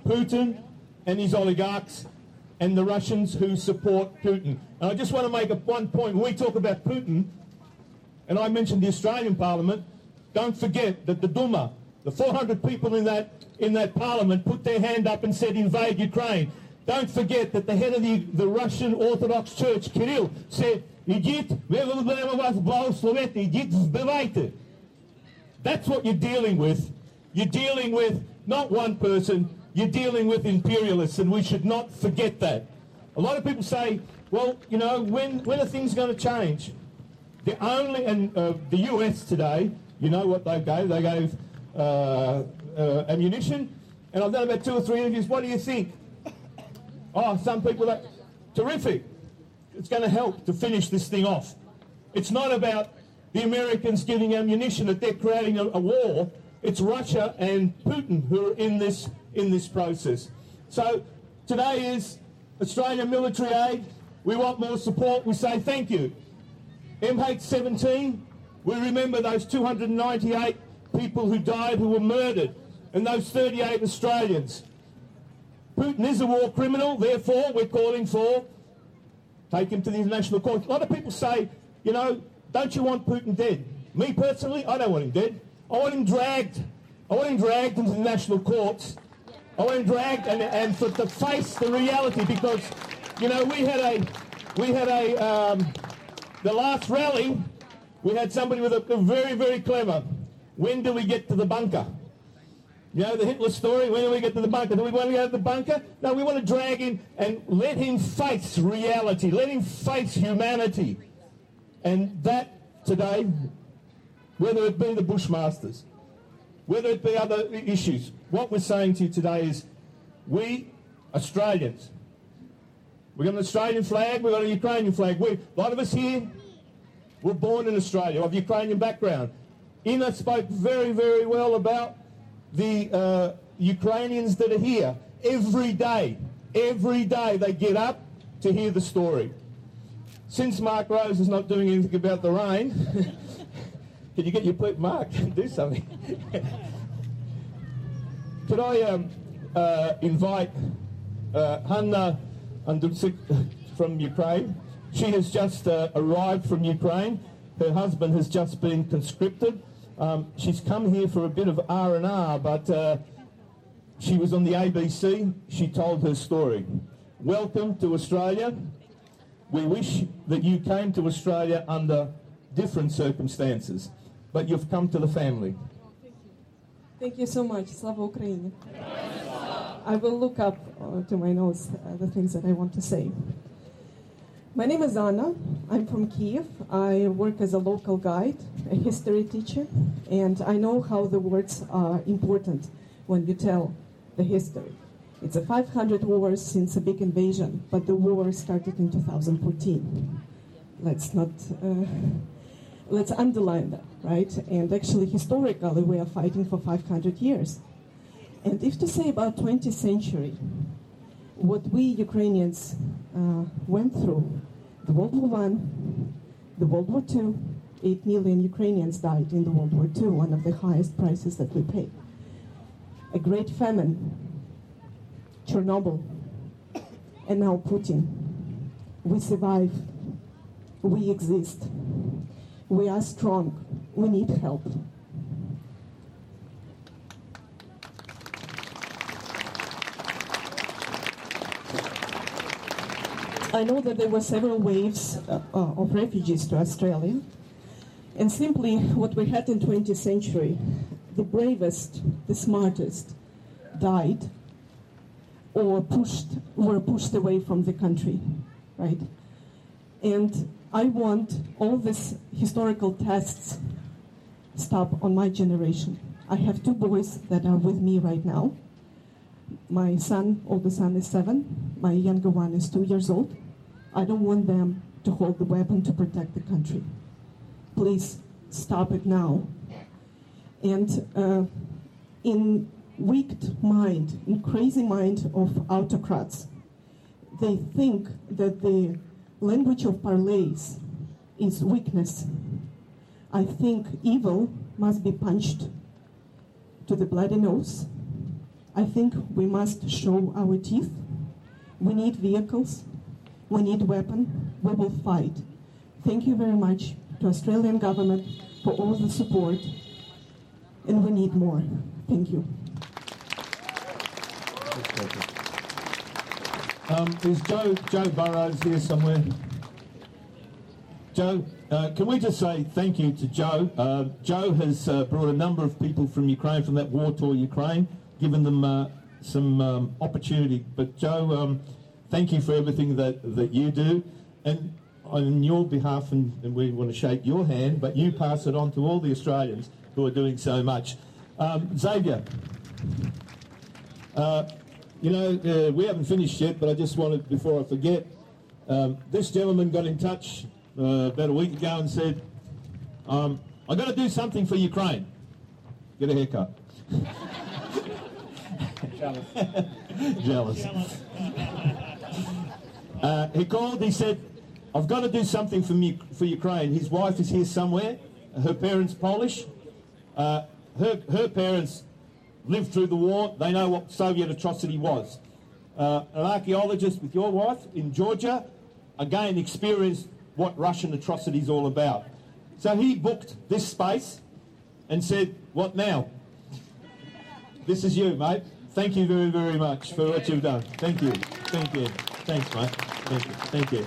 Putin and his oligarchs and the Russians who support Putin. And I just want to make one point. When we talk about Putin, and I mentioned the Australian Parliament, don't forget that the Duma, the 400 people in that, in that parliament put their hand up and said invade Ukraine. Don't forget that the head of the, the Russian Orthodox Church, Kirill, said, идите, That's what you're dealing with. You're dealing with not one person, you're dealing with imperialists, and we should not forget that. A lot of people say, well, you know, when, when are things going to change? The only, and uh, the US today you know what they gave? They gave uh, uh, ammunition. And I've done about two or three interviews. What do you think? Oh, some people are terrific. It's going to help to finish this thing off. It's not about the Americans giving ammunition that they're creating a, a war. It's Russia and Putin who are in this in this process. So today is Australian military aid. We want more support. We say thank you. MH17 we remember those 298 people who died who were murdered and those 38 Australians. Putin is a war criminal, therefore we're calling for take him to the international court. A lot of people say, you know, don't you want Putin dead? Me personally, I don't want him dead. I want him dragged. I want him dragged into the national courts. I want him dragged and, and for, to face the reality because, you know, we had a, we had a, um, the last rally we had somebody with a, a very, very clever. When do we get to the bunker? You know the Hitler story? When do we get to the bunker? Do we want to go to the bunker? No, we want to drag him and let him face reality. Let him face humanity. And that today, whether it be the Bushmasters, whether it be other issues, what we're saying to you today is we, Australians, we've got an Australian flag, we've got a Ukrainian flag. We, a lot of us here were born in Australia, of Ukrainian background. Ina spoke very, very well about the uh, Ukrainians that are here. Every day, every day they get up to hear the story. Since Mark Rose is not doing anything about the rain, can you get your plate, Mark? And do something. Could I um, uh, invite uh, Hanna Andrutsik from Ukraine. She has just uh, arrived from Ukraine. Her husband has just been conscripted. Um, she's come here for a bit of R&R, but uh, she was on the ABC. She told her story. Welcome to Australia. We wish that you came to Australia under different circumstances, but you've come to the family. Thank you so much. Slava Ukraini. I will look up uh, to my notes uh, the things that I want to say. My name is Anna. I'm from Kiev. I work as a local guide, a history teacher, and I know how the words are important when you tell the history. It's a 500 wars since a big invasion, but the war started in 2014. Let's not uh, let's underline that, right? And actually, historically, we are fighting for 500 years. And if to say about 20th century, what we Ukrainians uh, went through, the World War One, the World War Two, eight million Ukrainians died in the World War Two, one of the highest prices that we pay. A great famine, Chernobyl, and now Putin. We survive. We exist. We are strong. We need help. I know that there were several waves uh, uh, of refugees to Australia. And simply what we had in 20th century, the bravest, the smartest died or pushed were pushed away from the country, right? And I want all these historical tests stop on my generation. I have two boys that are with me right now. My son, older son, is seven. My younger one is two years old. I don't want them to hold the weapon to protect the country. Please stop it now. And uh, in weak mind, in crazy mind of autocrats, they think that the language of parlays is weakness. I think evil must be punched to the bloody nose. I think we must show our teeth. We need vehicles. We need weapon. We will fight. Thank you very much to Australian government for all the support. And we need more. Thank you. Um, is Joe Joe Burrows here somewhere? Joe, uh, can we just say thank you to Joe? Uh, Joe has uh, brought a number of people from Ukraine, from that war-torn Ukraine, given them uh, some um, opportunity. But Joe, um, thank you for everything that, that you do. And on your behalf, and, and, we want to shake your hand, but you pass it on to all the Australians who are doing so much. Um, Xavier, uh, you know, uh, we haven't finished yet, but I just wanted, before I forget, um, this gentleman got in touch uh, about a week ago and said, um, I've got to do something for Ukraine. Get a haircut. Jealous. Jealous. Uh, he called, he said, I've got to do something for, me, for Ukraine. His wife is here somewhere. Her parents Polish. Uh, her, her parents lived through the war. They know what Soviet atrocity was. Uh, an archaeologist with your wife in Georgia, again, experienced what Russian atrocity is all about. So he booked this space and said, what now? This is you, mate. Thank you very, very much for what you've done. Thank you. Thank you. Thanks, Mike. Thank you. Thank you.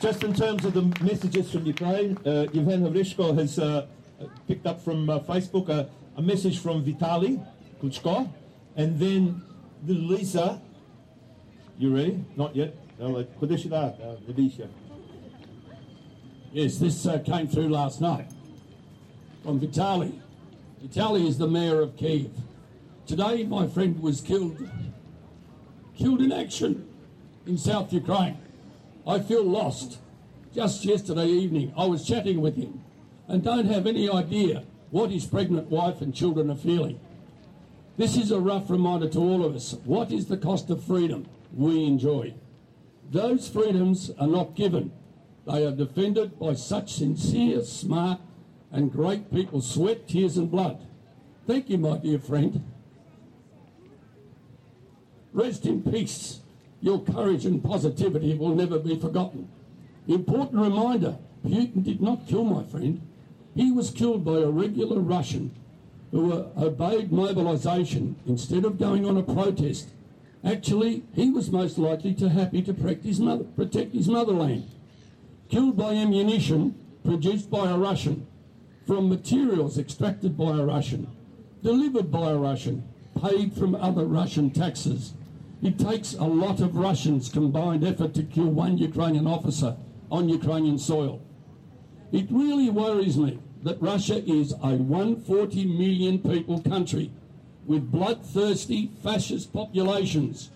Just in terms of the messages from Ukraine, uh, Yevhen Havrishko has uh, picked up from uh, Facebook a, a, message from Vitali Klitschko, and then the Lisa. You ready? Not yet. Yes, this uh, came through last night from Vitali. Vitali is the mayor of Kiev. Today, my friend was killed, killed in action in South Ukraine. I feel lost. Just yesterday evening, I was chatting with him and don't have any idea what his pregnant wife and children are feeling. This is a rough reminder to all of us. What is the cost of freedom we enjoy? Those freedoms are not given. They are defended by such sincere, smart, and great people, sweat, tears, and blood. Thank you, my dear friend. Rest in peace. Your courage and positivity will never be forgotten. Important reminder Putin did not kill my friend. He was killed by a regular Russian who uh, obeyed mobilisation instead of going on a protest. Actually, he was most likely to happy to protect his, mother, protect his motherland. Killed by ammunition produced by a Russian, from materials extracted by a Russian, delivered by a Russian, paid from other Russian taxes. It takes a lot of Russians' combined effort to kill one Ukrainian officer on Ukrainian soil. It really worries me that Russia is a 140 million people country with bloodthirsty fascist populations.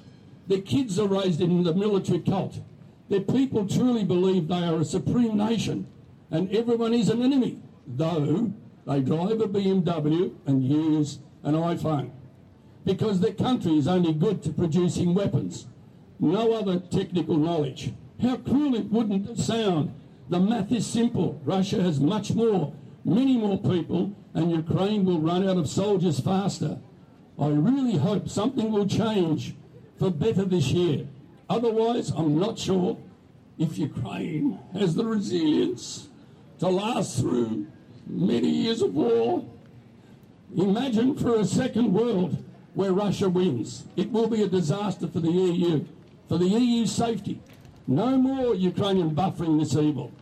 Their kids are raised in the military cult. Their people truly believe they are a supreme nation and everyone is an enemy, though they drive a BMW and use an iPhone. Because their country is only good to producing weapons, no other technical knowledge. How cruel it wouldn't sound. The math is simple. Russia has much more, many more people, and Ukraine will run out of soldiers faster. I really hope something will change for better this year. Otherwise, I'm not sure if Ukraine has the resilience to last through many years of war. Imagine for a second world where Russia wins. It will be a disaster for the EU, for the EU's safety. No more Ukrainian buffering this evil.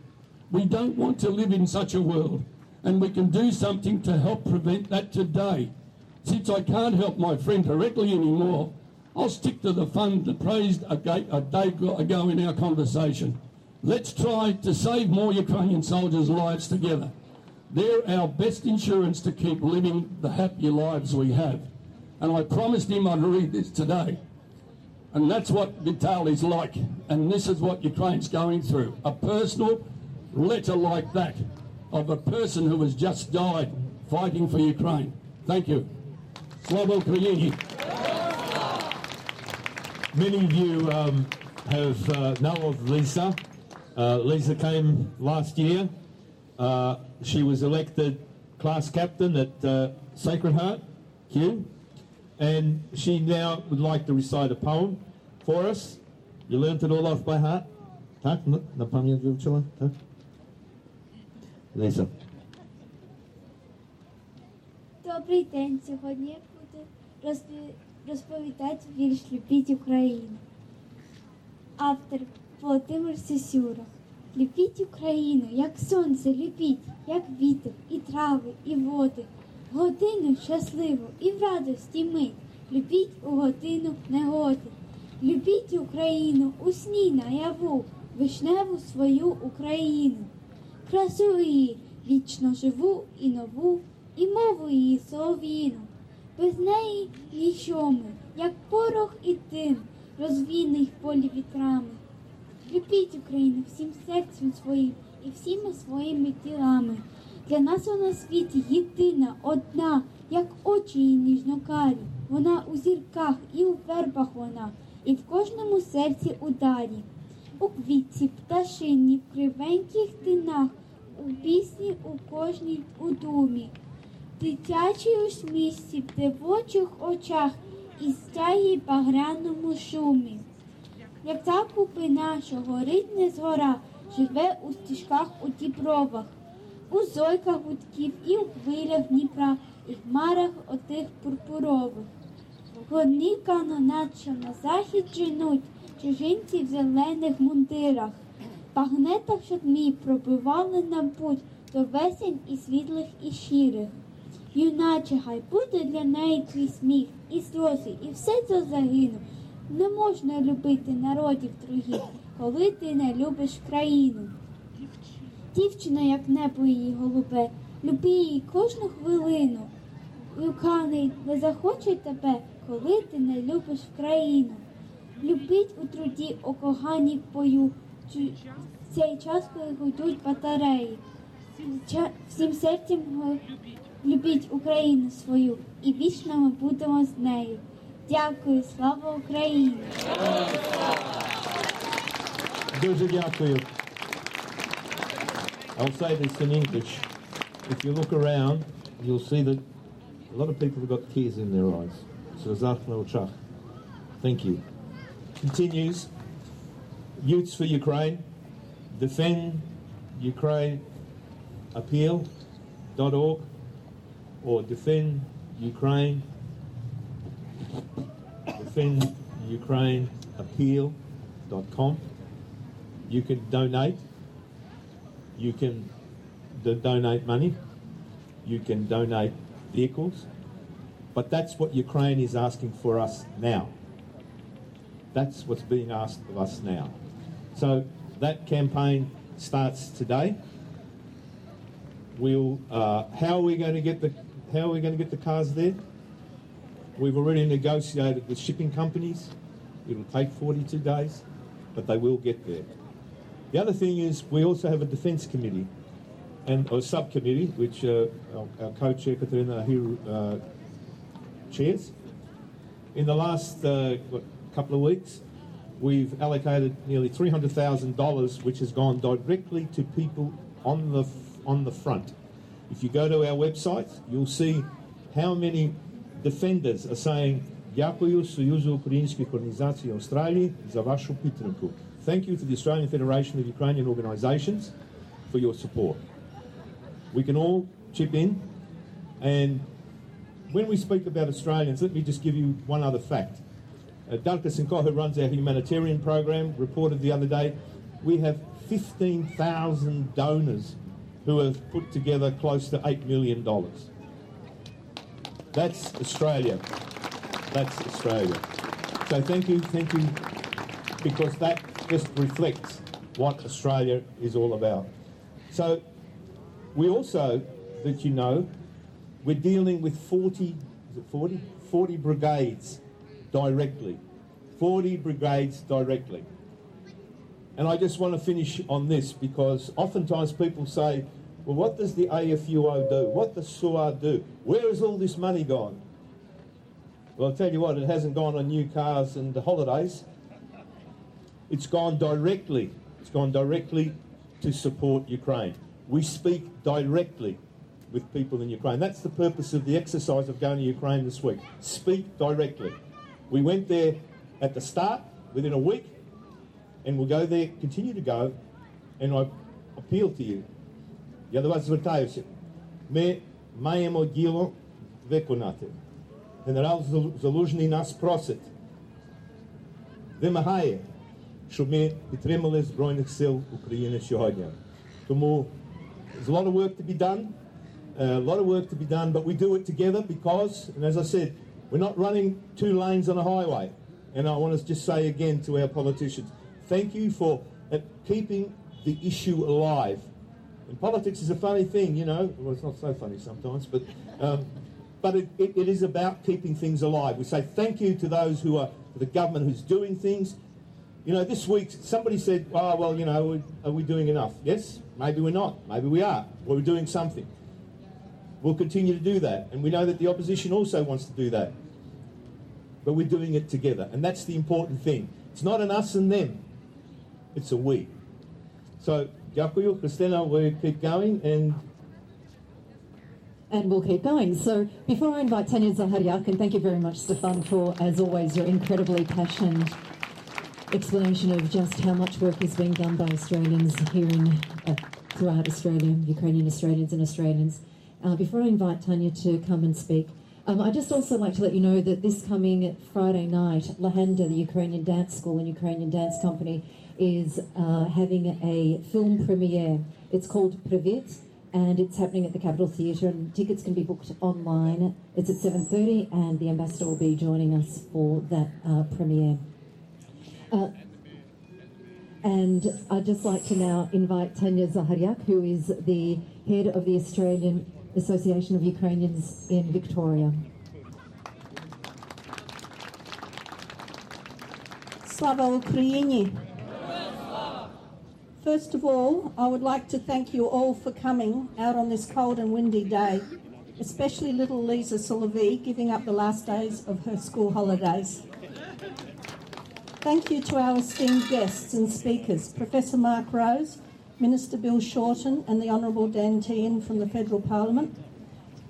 We don't want to live in such a world, and we can do something to help prevent that today. Since I can't help my friend directly anymore, I'll stick to the fund that praised a, day ago in our conversation. Let's try to save more Ukrainian soldiers' lives together. They're our best insurance to keep living the happy lives we have. And I promised him I'd read this today. And that's what Vitali's like. And this is what Ukraine's going through. A personal letter like that of a person who has just died fighting for Ukraine. Thank you. Slava Ukraini. Many of you um, have uh, know of Lisa. Uh, Lisa came last year. Uh, she was elected class captain at uh, Sacred Heart, Kew, and she now would like to recite a poem for us. You learnt it all off by heart? Tak? Na pamięć wyuczyła? Tak? Lisa. Добрий день. Сьогодні я буду розповідати вірш «Любіть Україну». Автор Володимир Сесюра. Любіть Україну, як сонце, любіть, як вітер, і трави, і води. Годину щасливу і в радості мить. Любіть у годину негоди. Любіть Україну у сні наяву, вишневу свою Україну. Красу її вічно живу і нову, і мову її солов'їну. Без неї ніщо ми, як порох і дим, розвійних полі вітрами. Любіть Україну всім серцем своїм і всіма своїми тілами. Для нас вона світі єдина, одна, як очі її ніжнокарі. Вона у зірках і у вербах вона, і в кожному серці ударі. У квітці, пташині, в кривеньких тинах, у пісні у кожній у думі, дитячій усмішці, в дивочих очах і стягі багряному шумі як та купина, що горить не згора, живе у стіжках у дібровах, у зойках гудків і у хвилях Дніпра, і в хмарах отих пурпурових. Горні канонат, на захід женуть, чужинці в зелених мундирах, Пагнетах, що дмі пробивали нам путь до весень і світлих, і щирих. Юначе, хай буде для неї твій сміх, і сльози, і все це загинув. Не можна любити народів других, коли ти не любиш країну. Дівчина, як небо її голубе, люби її кожну хвилину. Люканий не захоче тебе, коли ти не любиш країну. Любіть у труді у когані в бою, цей час, коли гудуть батареї. Всім серцем любіть Україну свою і вічно ми будемо з нею. Дякую, слава Україні! Дуже дякую. I'll say this in English. If you look around, you'll see that a lot of people have got tears in their eyes. So, Thank you. Continues Utes for Ukraine, defend Ukraine appeal.org or defend Ukraine, defend Ukraine appeal.com. You can donate you can do- donate money. You can donate vehicles. But that's what Ukraine is asking for us now. That's what's being asked of us now. So that campaign starts today. We'll. Uh, how are we going to get the? How are we going to get the cars there? We've already negotiated with shipping companies. It'll take 42 days, but they will get there. The other thing is we also have a defence committee and or subcommittee, which uh, our, our co-chair Katerina Hiru uh, chairs. In the last uh, what, couple of weeks, we've allocated nearly $300,000, which has gone directly to people on the on the front. If you go to our website, you'll see how many defenders are saying Дякую Союзу Українських Організацій Австралії за вашу підтримку. Thank you to the Australian Federation of Ukrainian Organisations for your support. We can all chip in, and when we speak about Australians, let me just give you one other fact. Uh, Duncan Sinko, who runs our humanitarian program, reported the other day we have 15,000 donors who have put together close to $8 million. That's Australia. That's Australia. So thank you, thank you, because that just reflects what Australia is all about. So we also, that you know, we're dealing with 40, is it 40? 40 brigades directly. 40 brigades directly. And I just want to finish on this because oftentimes people say, well, what does the AFUO do? What does SUA do? Where has all this money gone? Well, I'll tell you what, it hasn't gone on new cars and holidays. It's gone directly. It's gone directly to support Ukraine. We speak directly with people in Ukraine. That's the purpose of the exercise of going to Ukraine this week. Speak directly. We went there at the start, within a week, and we'll go there, continue to go, and I appeal to you. Я до вас звертаюся. Ми маємо діло виконати. Генерал Залужний нас просить, вимагає, щоб ми підтримали Збройних сил України сьогодні. Тому there's a lot of work to be done, a lot of work to be done, but we do it together because, and as I said, we're not running two lanes on a highway. And I want to just say again to our politicians, thank you for uh, keeping the issue alive. And politics is a funny thing, you know. Well, it's not so funny sometimes, but um, but it, it, it is about keeping things alive. We say thank you to those who are the government who's doing things. you know, this week somebody said, oh, well, you know, are we doing enough? Yes, maybe we're not. Maybe we are. We're doing something. We'll continue to do that. And we know that the opposition also wants to do that. But we're doing it together. And that's the important thing. It's not an us and them, it's a we. So, Yakuyu, Christina, we keep going and and we'll keep going. So before I invite Tanya Zahariak, and thank you very much, Stefan, for, as always, your incredibly passionate explanation of just how much work is being done by Australians here in, uh, throughout Australia, Ukrainian Australians and Australians. Uh, before I invite Tanya to come and speak, um, I'd just also like to let you know that this coming Friday night, Lehenda, the Ukrainian dance school and Ukrainian dance company, is uh, having a film premiere. It's called Privet, and it's happening at the Capitol Theatre, and tickets can be booked online. It's at 7.30, and the ambassador will be joining us for that uh, premiere. Uh, and I'd just like to now invite Tanya Zaharyak, who is the head of the Australian Association of Ukrainians in Victoria. Slava Ukraini. First of all, I would like to thank you all for coming out on this cold and windy day, especially little Lisa Solovi giving up the last days of her school holidays. Thank you to our esteemed guests and speakers, Professor Mark Rose, Minister Bill Shorten, and the Honourable Dan Tehan from the Federal Parliament,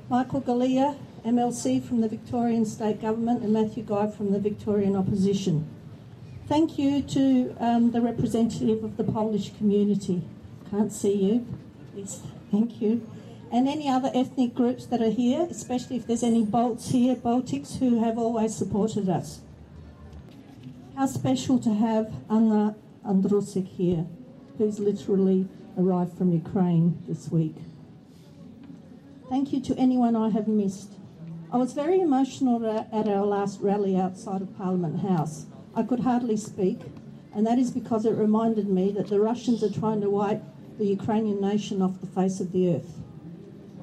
Michael Galea, MLC from the Victorian State Government, and Matthew Guy from the Victorian Opposition. Thank you to um, the representative of the Polish community. Can't see you. Yes, thank you. And any other ethnic groups that are here, especially if there's any Balts here, Baltics, who have always supported us. How special to have Anna Andrusik here, who's literally arrived from Ukraine this week. Thank you to anyone I have missed. I was very emotional at our last rally outside of Parliament House. I could hardly speak, and that is because it reminded me that the Russians are trying to wipe the Ukrainian nation off the face of the earth.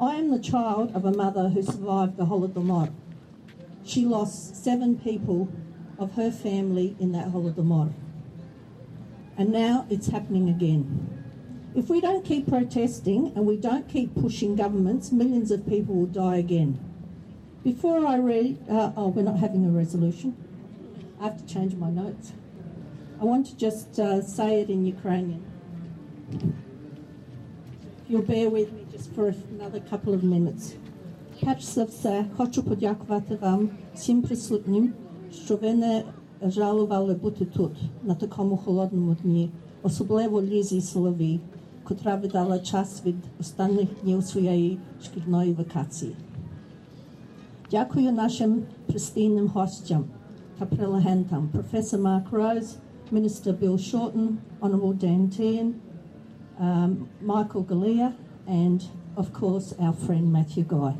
I am the child of a mother who survived the Holodomor. She lost seven people of her family in that Holodomor. And now it's happening again. If we don't keep protesting and we don't keep pushing governments, millions of people will die again. Before I read, uh, oh, we're not having a resolution. I have to change my notes. I want to just uh, say it in Ukrainian. If you'll bear with me just for another couple of minutes. Перш за все, хочу подякувати вам, всім присутнім, що ви не жалували бути тут, на такому холодному дні, особливо Лізі Соловій, котра віддала час від останніх днів своєї шкільної вакації. Дякую нашим постійним гостям та прелегентам, професор Mark Rose, Minister Bill Shorten, Honourable Dan Tehan, um, Michael Galea, and of course our friend Matthew Guy.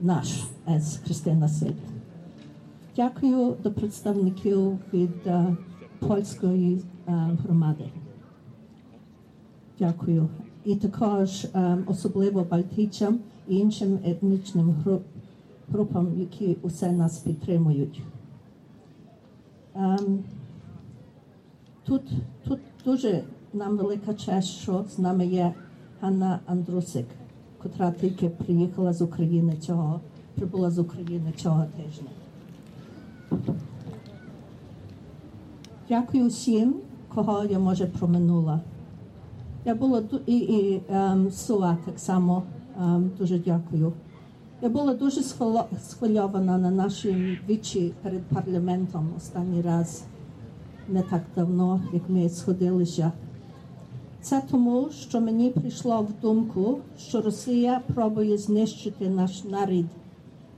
Наш, as Christina said. Дякую до представників від uh, польської uh, громади. Дякую. І також um, особливо балтійцям і іншим етнічним груп, групам, які усе нас підтримують. Um, тут, тут дуже нам велика честь, що з нами є Ганна Андрусик, котра тільки приїхала з України цього, прибула з України цього тижня. Дякую всім, кого я може проминула. Я була і, і ем, Суа так само ем, дуже дякую. Я була дуже схвильована на нашій вічі перед парламентом останній раз, не так давно, як ми сходилися. Це тому, що мені прийшло в думку, що Росія пробує знищити наш нарід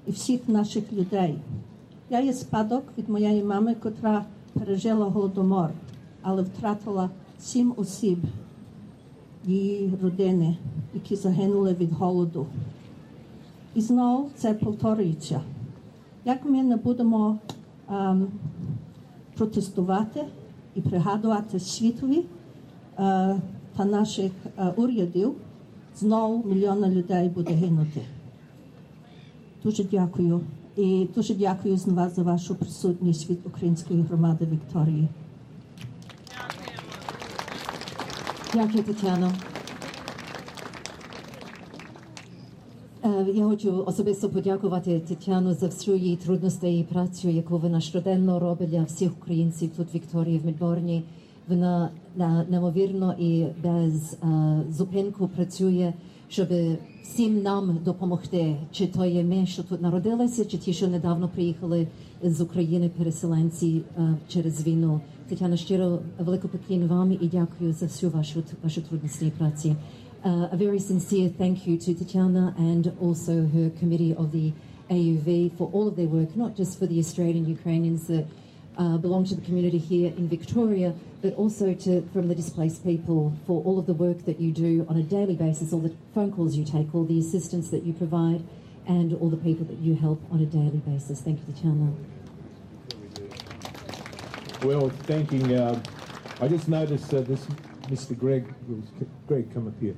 і всіх наших людей. Я є спадок від моєї мами, котра пережила голодомор, але втратила сім осіб її родини, які загинули від голоду. І знову це повторюється. Як ми не будемо ем, протестувати і пригадувати світові е, та наших е, урядів, знову мільйони людей буде гинути. Дуже дякую. І дуже дякую з вас за вашу присутність від української громади Вікторії. Дякую, Тетяно. Е, Я хочу особисто подякувати Тетяну за всю її трудності і працю, яку вона щоденно робить для всіх українців тут в Вікторії в Мельбурні. Вона неймовірно і без е, зупинку працює, щоб всім нам допомогти. Чи то є ми, що тут народилися, чи ті, що недавно приїхали з України, переселенці е, через війну. Тетяна, щиро велику поклін вам і дякую за всю вашу вашу трудності і праці. Uh, a very sincere thank you to Tatiana and also her committee of the AUV for all of their work, not just for the Australian Ukrainians that uh, belong to the community here in Victoria, but also to from the displaced people for all of the work that you do on a daily basis, all the phone calls you take, all the assistance that you provide, and all the people that you help on a daily basis. Thank you, Tatiana. Well, thanking. Uh, I just noticed uh, this Mr. Greg. Greg, come up here.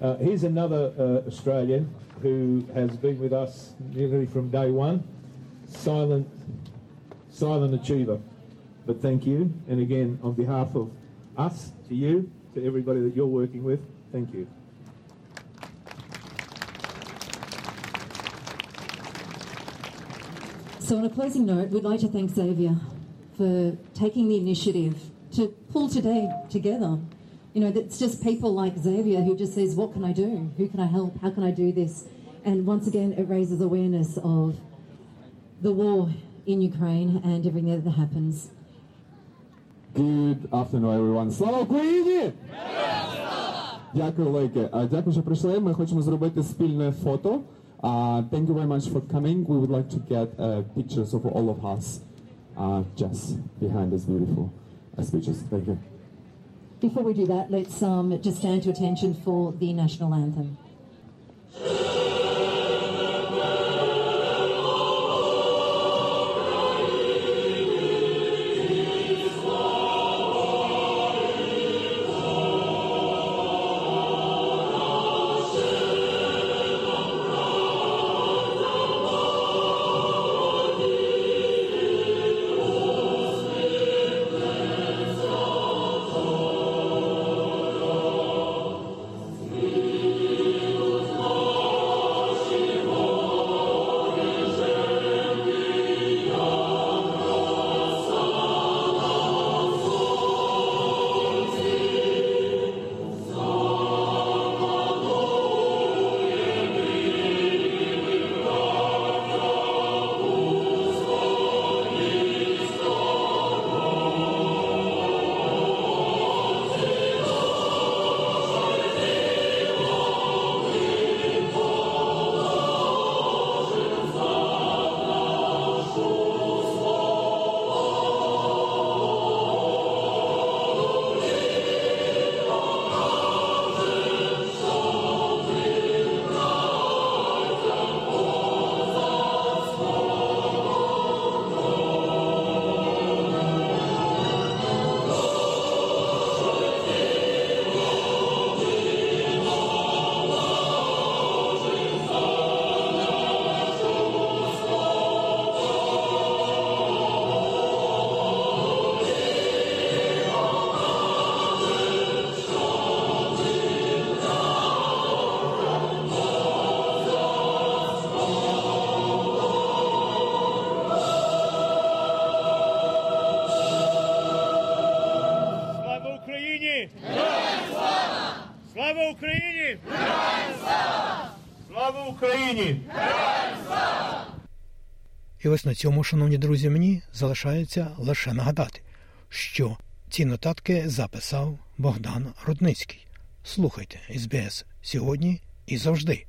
Uh, here's another uh, Australian who has been with us nearly from day one. Silent, silent achiever. But thank you, and again on behalf of us to you, to everybody that you're working with, thank you. So, on a closing note, we'd like to thank Xavier for taking the initiative to pull today together. You know, it's just people like Xavier who just says, What can I do? Who can I help? How can I do this? And once again, it raises awareness of the war in Ukraine and everything that happens. Good afternoon, everyone. Слава Україні! Дякую, велике. А, Дякую, що прийшли. Ми хочемо зробити спільне фото. Uh, thank you very much for coming. We would like to get uh, pictures of all of us uh, just behind this beautiful uh, speeches. Thank you. Before we do that, let's um, just stand to attention for the national anthem. Цьому, шановні друзі, мені залишається лише нагадати, що ці нотатки записав Богдан Рудницький. Слухайте СБС сьогодні і завжди.